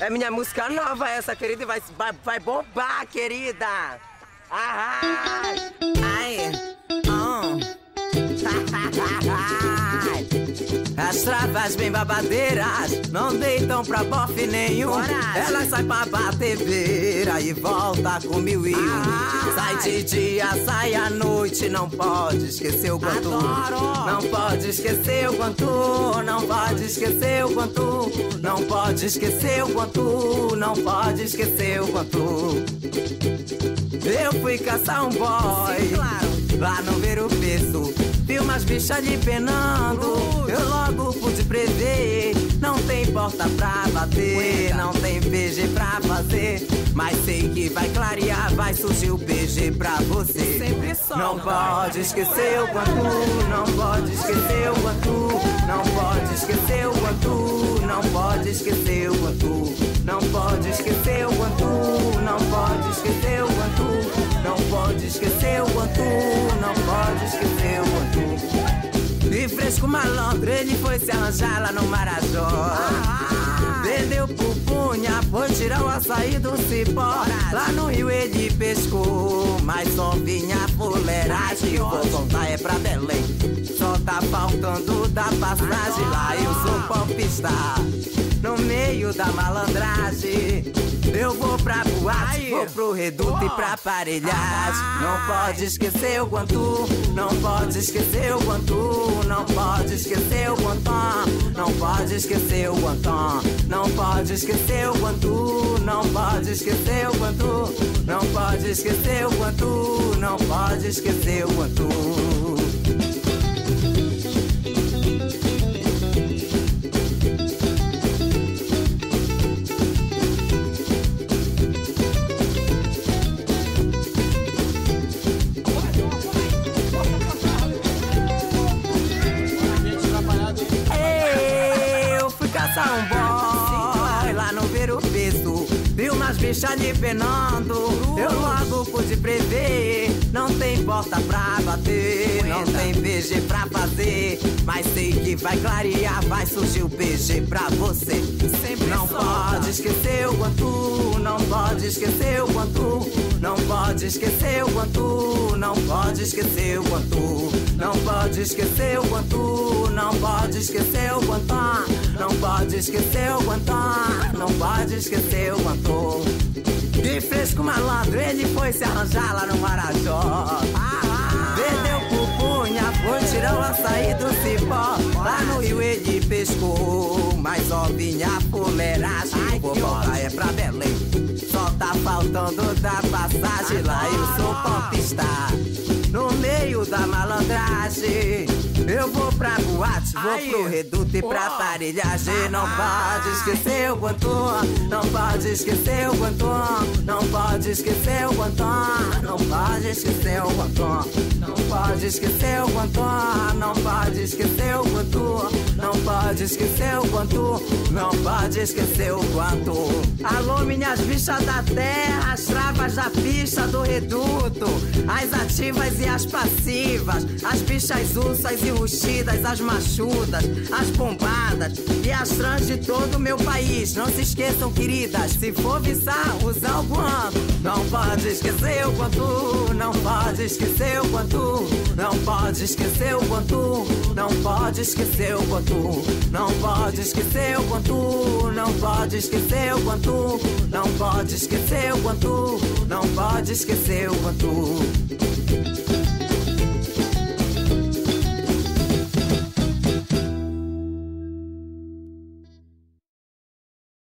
É minha música nova essa, querida, e vai, vai, vai bombar, querida. Ai, ai, oh. As travas bem babadeiras não deitam pra bofe nenhum. Coragem. Elas saem pra bater beira e volta com mil e um. Ai. Sai de dia, sai à noite, não pode esquecer o quanto. Adoro. Não pode esquecer o quanto, não pode esquecer o quanto, não pode esquecer o quanto, não pode esquecer o quanto. Eu fui caçar um boy. Sim, claro. Lá no ver o peso, vi umas bichas de penando. Cruz. Eu logo pude prever. Não tem porta pra bater, não tem PG pra fazer. Mas sei que vai clarear, vai surgir o PG pra você. Sempre só. Não pode esquecer o quanto, não pode esquecer o quanto, não pode esquecer o quanto, não pode esquecer fresco malandro, ele foi se arranjar lá no Marajó. Vendeu pupunha, foi tirar o açaí do cipó. Lá no rio ele pescou, mas só vinha fuleiragem. Vou contar é pra Belém. Só tá faltando da passagem lá. Eu sou popstar, no meio da malandragem. Eu vou pra boate, vou pro reduto e pra aparelhagem. Não pode esquecer o quanto, não pode esquecer o quanto, não pode esquecer o quanto, não pode esquecer o quanto, não pode esquecer o quanto, não pode esquecer o quanto, não pode esquecer o quanto, não pode esquecer o quanto. Eu fui caçar um boy lá no ver o peso. Vi umas bichas de penando. Eu logo pude prever. Não tem porta pra bater, não tem PG pra fazer. Mas sei que vai clarear, vai surgir o PG pra você. Sempre Não solta. pode esquecer o quanto, não pode esquecer o quanto, não pode esquecer o quanto, não pode esquecer o quanto, não pode esquecer o quanto, não pode esquecer o quanto, não pode esquecer o quanto, não pode esquecer o quanto. De fresco malandro, ele foi se arranjar lá no Marajó. Perdeu pupunha, foi tirar o açaí do cipó. Lá no rio ele pescou, mas só vinha fuleiragem. Ai, Vou que voltar é pra Belém. Tá faltando da passagem lá. Eu sou popstar, no meio da malandragem. Eu vou pra boate, vou pro reduto e pra aparelhagem. Não pode esquecer o quanto, não pode esquecer o quanto, não pode esquecer o quanto, não pode esquecer o quanto, não pode esquecer o quanto, não pode esquecer o quanto, não pode esquecer o quanto, não pode esquecer o quanto. Alô, minhas bichas da terra, as travas da pista do reduto, as ativas e as passivas, as bichas ursas e rustidas, as machudas, as bombadas e as trans de todo o meu país. Não se esqueçam, queridas, se for visar, usar o. Não pode esquecer o quanto, não pode esquecer o quanto, não pode esquecer o quanto, não pode esquecer o quanto, não pode esquecer o quanto, não pode esquecer o quanto, não pode esquecer o quanto, não pode esquecer o quanto.